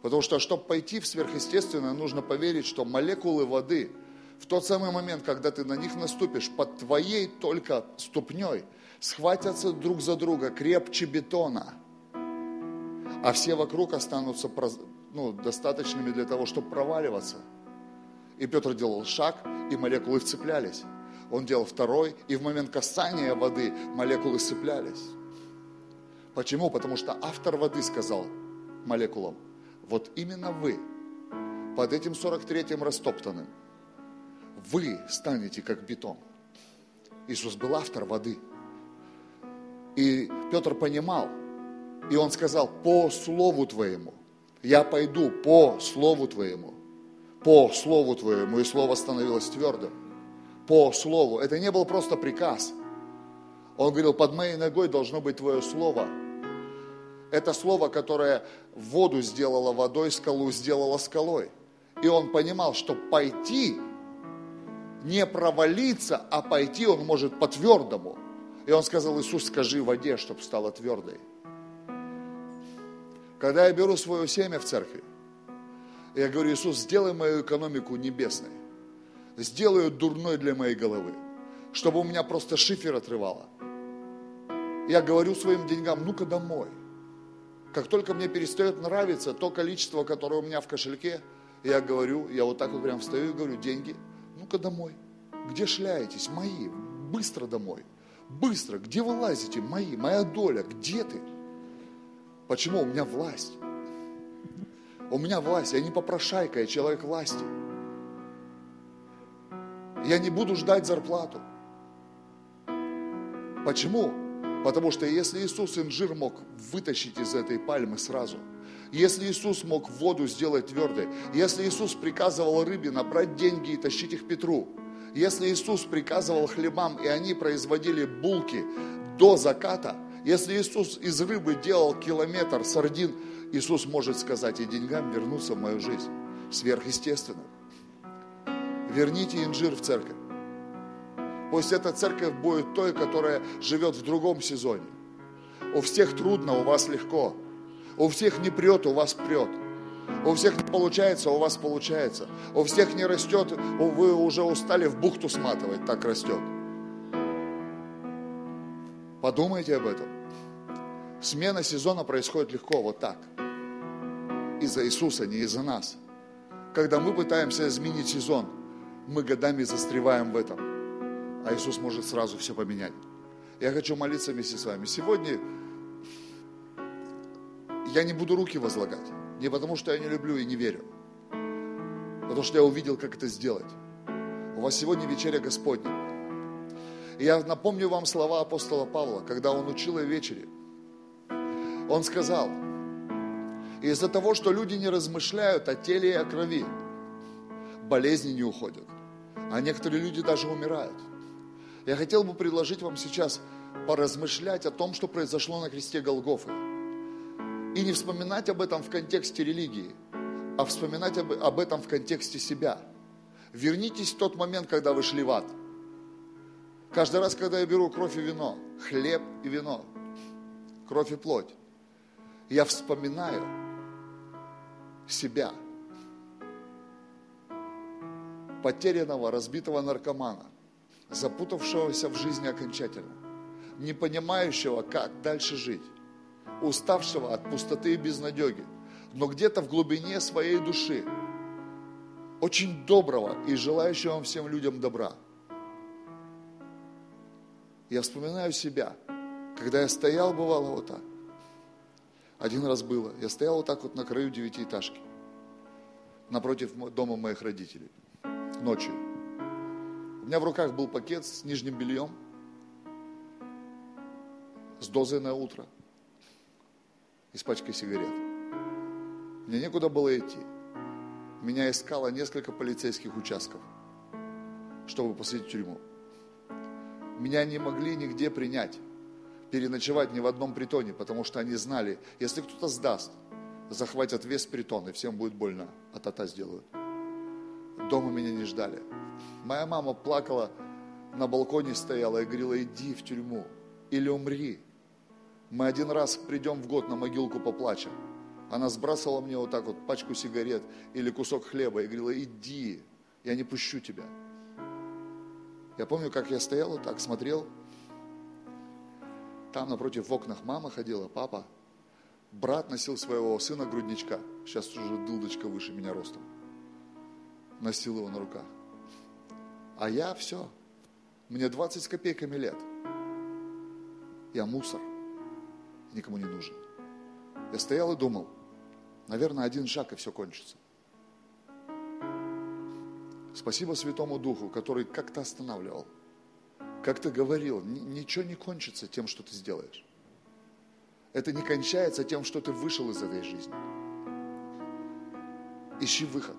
Потому что, чтобы пойти в сверхъестественное, нужно поверить, что молекулы воды в тот самый момент, когда ты на них наступишь, под твоей только ступней, схватятся друг за друга крепче бетона. А все вокруг останутся ну, достаточными для того, чтобы проваливаться. И Петр делал шаг, и молекулы вцеплялись он делал второй, и в момент касания воды молекулы сцеплялись. Почему? Потому что автор воды сказал молекулам, вот именно вы, под этим 43-м растоптанным, вы станете как бетон. Иисус был автор воды. И Петр понимал, и он сказал, по слову твоему, я пойду по слову твоему, по слову твоему, и слово становилось твердым по слову. Это не был просто приказ. Он говорил, под моей ногой должно быть твое слово. Это слово, которое воду сделало водой, скалу сделало скалой. И он понимал, что пойти, не провалиться, а пойти он может по твердому. И он сказал, Иисус, скажи воде, чтобы стала твердой. Когда я беру свое семя в церкви, я говорю, Иисус, сделай мою экономику небесной сделаю дурной для моей головы, чтобы у меня просто шифер отрывало. Я говорю своим деньгам, ну-ка домой. Как только мне перестает нравиться то количество, которое у меня в кошельке, я говорю, я вот так вот прям встаю и говорю, деньги, ну-ка домой. Где шляетесь? Мои. Быстро домой. Быстро. Где вы лазите? Мои. Моя доля. Где ты? Почему? У меня власть. У меня власть. Я не попрошайка, я человек власти. Я не буду ждать зарплату. Почему? Потому что если Иисус инжир мог вытащить из этой пальмы сразу, если Иисус мог воду сделать твердой, если Иисус приказывал рыбе набрать деньги и тащить их Петру, если Иисус приказывал хлебам, и они производили булки до заката, если Иисус из рыбы делал километр сардин Иисус может сказать и деньгам вернуться в мою жизнь. Сверхъестественно. Верните инжир в церковь. Пусть эта церковь будет той, которая живет в другом сезоне. У всех трудно, у вас легко. У всех не прет, у вас прет. У всех не получается, у вас получается. У всех не растет, вы уже устали в бухту сматывать, так растет. Подумайте об этом. Смена сезона происходит легко, вот так. Из-за Иисуса, не из-за нас. Когда мы пытаемся изменить сезон, мы годами застреваем в этом. А Иисус может сразу все поменять. Я хочу молиться вместе с вами. Сегодня я не буду руки возлагать. Не потому, что я не люблю и не верю. Потому что я увидел, как это сделать. У вас сегодня вечеря Господня. И я напомню вам слова апостола Павла, когда он учил о вечере. Он сказал, из-за того, что люди не размышляют о теле и о крови, болезни не уходят. А некоторые люди даже умирают. Я хотел бы предложить вам сейчас поразмышлять о том, что произошло на кресте Голгофы. И не вспоминать об этом в контексте религии, а вспоминать об, об этом в контексте себя. Вернитесь в тот момент, когда вы шли в ад. Каждый раз, когда я беру кровь и вино, хлеб и вино, кровь и плоть, я вспоминаю себя, потерянного, разбитого наркомана, запутавшегося в жизни окончательно, не понимающего, как дальше жить уставшего от пустоты и безнадеги, но где-то в глубине своей души, очень доброго и желающего всем людям добра. Я вспоминаю себя, когда я стоял, бывало вот так. Один раз было, я стоял вот так вот на краю девятиэтажки, напротив дома моих родителей, ночью. У меня в руках был пакет с нижним бельем, с дозой на утро – и с пачкой сигарет. Мне некуда было идти. Меня искало несколько полицейских участков, чтобы посадить в тюрьму. Меня не могли нигде принять, переночевать ни в одном притоне, потому что они знали, если кто-то сдаст, захватят весь притон, и всем будет больно, а тата сделают. Дома меня не ждали. Моя мама плакала, на балконе стояла и говорила, иди в тюрьму или умри. Мы один раз придем в год на могилку поплачем. Она сбрасывала мне вот так вот пачку сигарет или кусок хлеба и говорила, иди, я не пущу тебя. Я помню, как я стоял вот так, смотрел. Там напротив в окнах мама ходила, папа. Брат носил своего сына грудничка. Сейчас уже дылдочка выше меня ростом. Носил его на руках. А я все. Мне 20 с копейками лет. Я мусор никому не нужен. Я стоял и думал, наверное, один шаг и все кончится. Спасибо Святому Духу, который как-то останавливал, как-то говорил, ничего не кончится тем, что ты сделаешь. Это не кончается тем, что ты вышел из этой жизни. Ищи выход.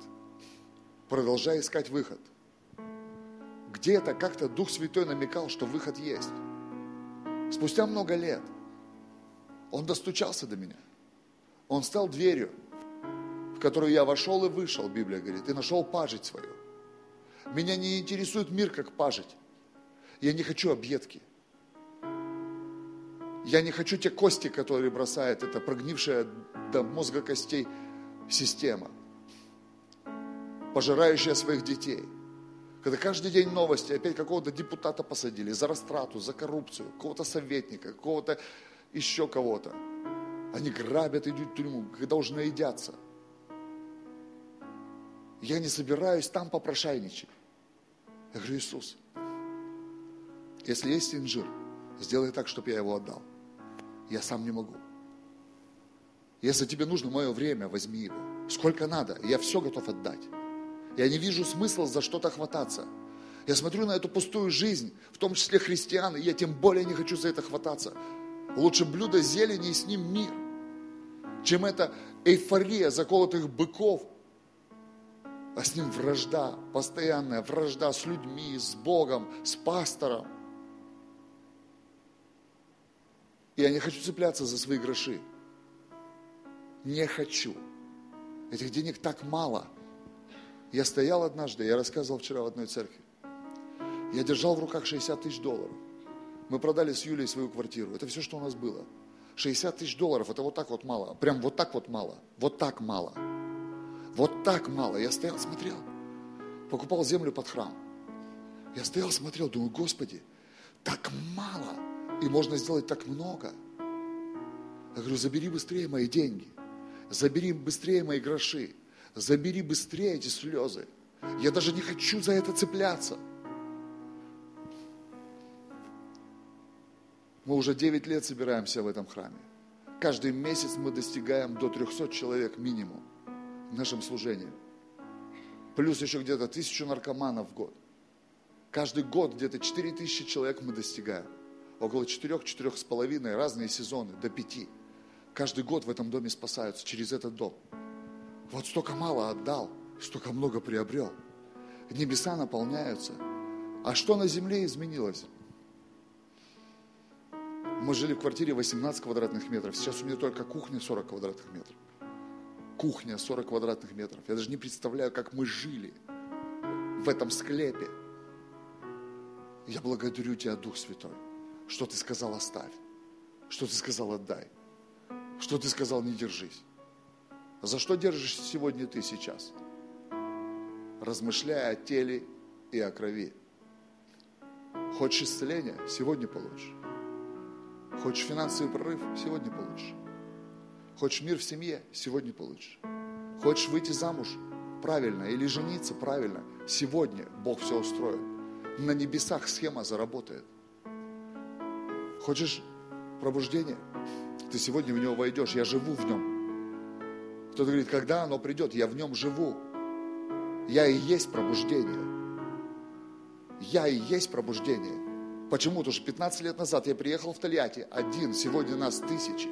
Продолжай искать выход. Где-то как-то Дух Святой намекал, что выход есть. Спустя много лет – он достучался до меня. Он стал дверью, в которую я вошел и вышел, Библия говорит, и нашел пажить свою. Меня не интересует мир как пажить. Я не хочу объедки. Я не хочу те кости, которые бросает эта прогнившая до мозга костей система, пожирающая своих детей. Когда каждый день новости, опять какого-то депутата посадили за растрату, за коррупцию, какого-то советника, какого-то еще кого-то. Они грабят, идут в тюрьму, когда уже наедятся. Я не собираюсь там попрошайничать. Я говорю, Иисус, если есть инжир, сделай так, чтобы я его отдал. Я сам не могу. Если тебе нужно мое время, возьми его. Сколько надо, я все готов отдать. Я не вижу смысла за что-то хвататься. Я смотрю на эту пустую жизнь, в том числе христиан, и я тем более не хочу за это хвататься. Лучше блюдо зелени и с ним мир, чем эта эйфория заколотых быков, а с ним вражда, постоянная вражда с людьми, с Богом, с пастором. Я не хочу цепляться за свои гроши. Не хочу. Этих денег так мало. Я стоял однажды, я рассказывал вчера в одной церкви. Я держал в руках 60 тысяч долларов. Мы продали с Юлей свою квартиру. Это все, что у нас было. 60 тысяч долларов, это вот так вот мало. Прям вот так вот мало. Вот так мало. Вот так мало. Я стоял, смотрел. Покупал землю под храм. Я стоял, смотрел, думаю, Господи, так мало. И можно сделать так много. Я говорю, забери быстрее мои деньги. Забери быстрее мои гроши. Забери быстрее эти слезы. Я даже не хочу за это цепляться. Мы уже 9 лет собираемся в этом храме. Каждый месяц мы достигаем до 300 человек минимум в нашем служении. Плюс еще где-то тысячу наркоманов в год. Каждый год где-то 4 тысячи человек мы достигаем. Около 4 с половиной разные сезоны, до 5. Каждый год в этом доме спасаются через этот дом. Вот столько мало отдал, столько много приобрел. Небеса наполняются. А что на земле изменилось? Мы жили в квартире 18 квадратных метров. Сейчас у меня только кухня 40 квадратных метров. Кухня 40 квадратных метров. Я даже не представляю, как мы жили в этом склепе. Я благодарю Тебя, Дух Святой, что Ты сказал оставь, что Ты сказал отдай, что Ты сказал не держись. За что держишься сегодня ты сейчас? Размышляя о теле и о крови. Хочешь исцеления? Сегодня получишь. Хочешь финансовый прорыв? Сегодня получишь. Хочешь мир в семье? Сегодня получишь. Хочешь выйти замуж? Правильно. Или жениться? Правильно. Сегодня Бог все устроит. На небесах схема заработает. Хочешь пробуждение? Ты сегодня в него войдешь. Я живу в нем. Кто-то говорит, когда оно придет? Я в нем живу. Я и есть пробуждение. Я и есть пробуждение. Почему? Потому что 15 лет назад я приехал в Тольятти один, сегодня нас тысячи.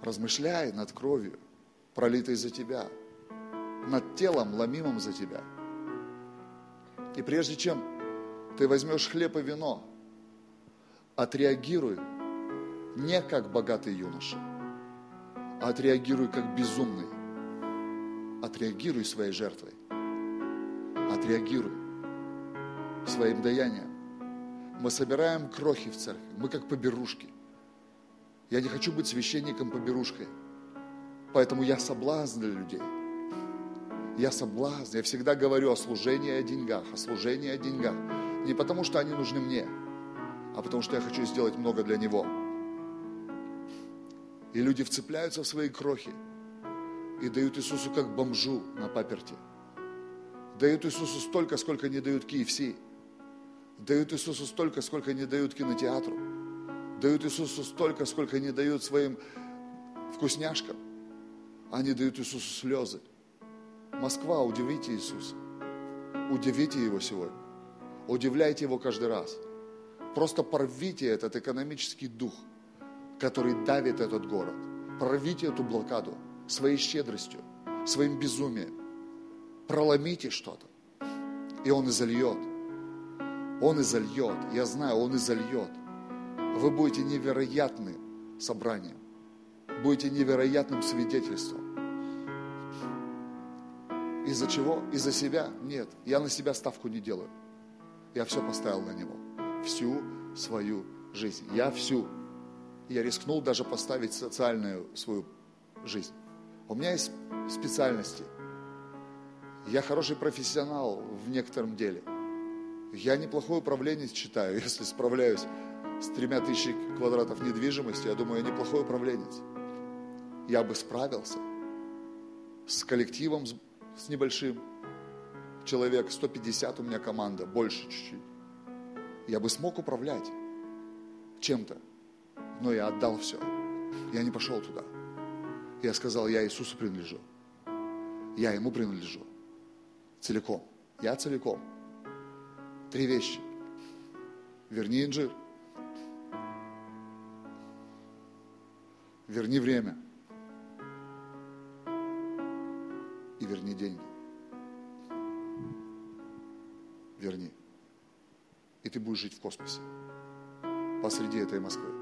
Размышляй над кровью, пролитой за тебя, над телом, ломимым за тебя. И прежде чем ты возьмешь хлеб и вино, отреагируй не как богатый юноша, а отреагируй как безумный. Отреагируй своей жертвой отреагируй своим даянием. Мы собираем крохи в церкви, мы как поберушки. Я не хочу быть священником-поберушкой, поэтому я соблазн для людей. Я соблазн, я всегда говорю о служении о деньгах, о служении о деньгах. Не потому, что они нужны мне, а потому, что я хочу сделать много для Него. И люди вцепляются в свои крохи и дают Иисусу как бомжу на паперте – Дают Иисусу столько, сколько не дают KFC. Дают Иисусу столько, сколько не дают кинотеатру. Дают Иисусу столько, сколько не дают своим вкусняшкам. Они дают Иисусу слезы. Москва, удивите Иисуса. Удивите Его сегодня. Удивляйте Его каждый раз. Просто порвите этот экономический дух, который давит этот город. Прорвите эту блокаду своей щедростью, своим безумием проломите что-то, и Он изольет. Он изольет. Я знаю, Он изольет. Вы будете невероятным собранием. Будете невероятным свидетельством. Из-за чего? Из-за себя? Нет. Я на себя ставку не делаю. Я все поставил на Него. Всю свою жизнь. Я всю. Я рискнул даже поставить социальную свою жизнь. У меня есть специальности – я хороший профессионал в некотором деле. Я неплохой управленец считаю, если справляюсь с тремя тысячи квадратов недвижимости, я думаю, я неплохой управленец. Я бы справился с коллективом, с небольшим, человек, 150 у меня команда, больше чуть-чуть. Я бы смог управлять чем-то, но я отдал все. Я не пошел туда. Я сказал, я Иисусу принадлежу. Я Ему принадлежу целиком. Я целиком. Три вещи. Верни инжир. Верни время. И верни деньги. Верни. И ты будешь жить в космосе. Посреди этой Москвы.